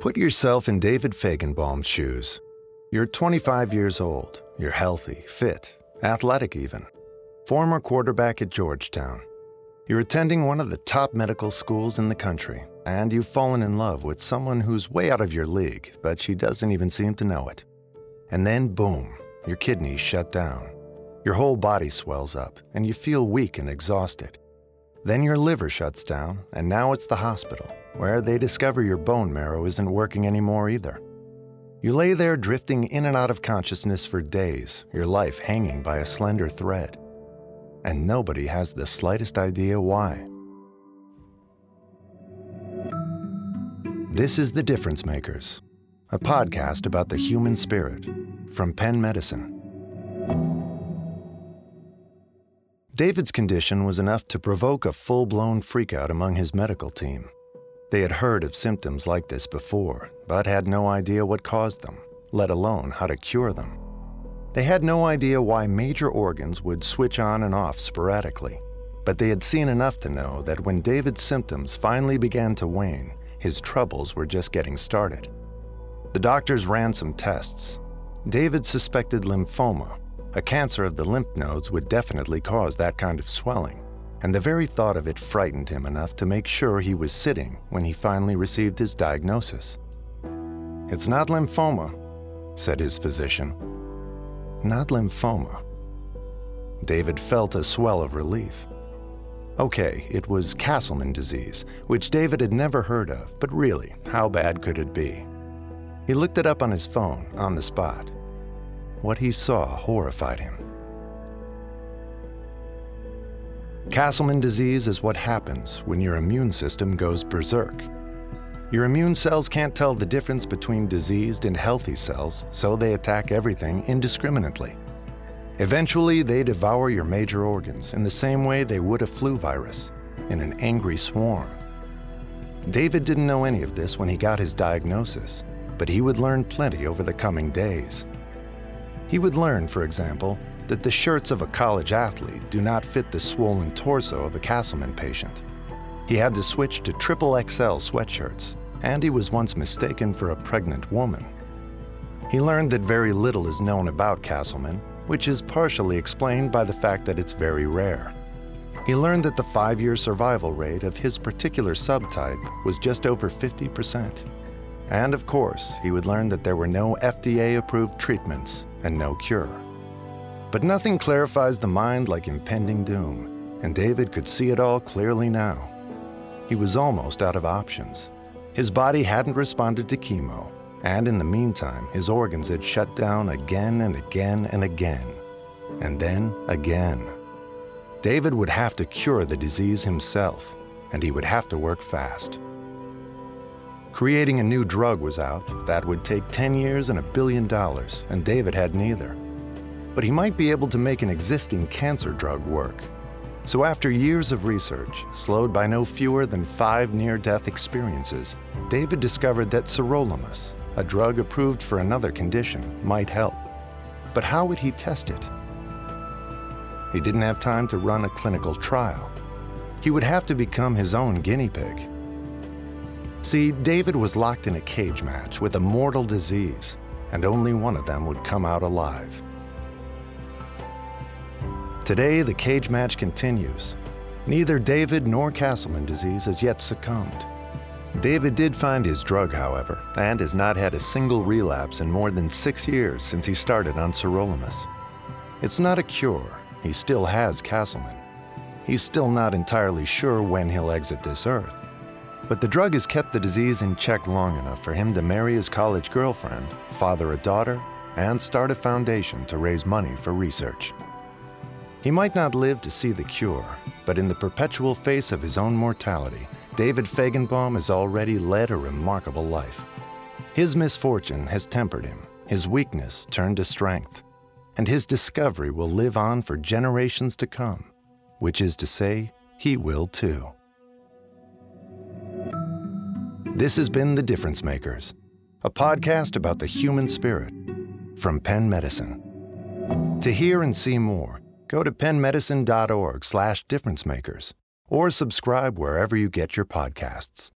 Put yourself in David Fajgenbaum's shoes. You're 25 years old. You're healthy, fit, athletic even. Former quarterback at Georgetown. You're attending one of the top medical schools in the country, and you've fallen in love with someone who's way out of your league, but she doesn't even seem to know it. And then, boom, your kidneys shut down. Your whole body swells up, and you feel weak and exhausted. Then your liver shuts down, and now it's the hospital, where they discover your bone marrow isn't working anymore either. You lay there drifting in and out of consciousness for days, your life hanging by a slender thread. And nobody has the slightest idea why. This is The Difference Makers, a podcast about the human spirit from Penn Medicine. David's condition was enough to provoke a full blown freakout among his medical team. They had heard of symptoms like this before, but had no idea what caused them, let alone how to cure them. They had no idea why major organs would switch on and off sporadically, but they had seen enough to know that when David's symptoms finally began to wane, his troubles were just getting started. The doctors ran some tests. David suspected lymphoma, a cancer of the lymph nodes would definitely cause that kind of swelling, and the very thought of it frightened him enough to make sure he was sitting when he finally received his diagnosis. It's not lymphoma, said his physician. Not lymphoma. David felt a swell of relief. Okay, it was Castleman disease, which David had never heard of, but really, how bad could it be? He looked it up on his phone on the spot. What he saw horrified him. Castleman disease is what happens when your immune system goes berserk. Your immune cells can't tell the difference between diseased and healthy cells, so they attack everything indiscriminately. Eventually, they devour your major organs in the same way they would a flu virus, in an angry swarm. David didn't know any of this when he got his diagnosis, but he would learn plenty over the coming days. He would learn, for example, that the shirts of a college athlete do not fit the swollen torso of a Castleman patient. He had to switch to triple XL sweatshirts, and he was once mistaken for a pregnant woman. He learned that very little is known about Castleman, which is partially explained by the fact that it's very rare. He learned that the five year survival rate of his particular subtype was just over 50%. And of course, he would learn that there were no FDA approved treatments and no cure. But nothing clarifies the mind like impending doom, and David could see it all clearly now. He was almost out of options. His body hadn't responded to chemo, and in the meantime, his organs had shut down again and again and again, and then again. David would have to cure the disease himself, and he would have to work fast. Creating a new drug was out that would take 10 years and a billion dollars, and David had neither. But he might be able to make an existing cancer drug work. So, after years of research, slowed by no fewer than five near death experiences, David discovered that sirolimus, a drug approved for another condition, might help. But how would he test it? He didn't have time to run a clinical trial. He would have to become his own guinea pig. See, David was locked in a cage match with a mortal disease, and only one of them would come out alive. Today, the cage match continues. Neither David nor Castleman disease has yet succumbed. David did find his drug, however, and has not had a single relapse in more than six years since he started on sirolimus. It's not a cure, he still has Castleman. He's still not entirely sure when he'll exit this earth. But the drug has kept the disease in check long enough for him to marry his college girlfriend, father a daughter, and start a foundation to raise money for research. He might not live to see the cure, but in the perpetual face of his own mortality, David Fajgenbaum has already led a remarkable life. His misfortune has tempered him, his weakness turned to strength, and his discovery will live on for generations to come, which is to say, he will too. This has been The Difference Makers, a podcast about the human spirit from Penn Medicine. To hear and see more, go to pennmedicine.org slash differencemakers or subscribe wherever you get your podcasts.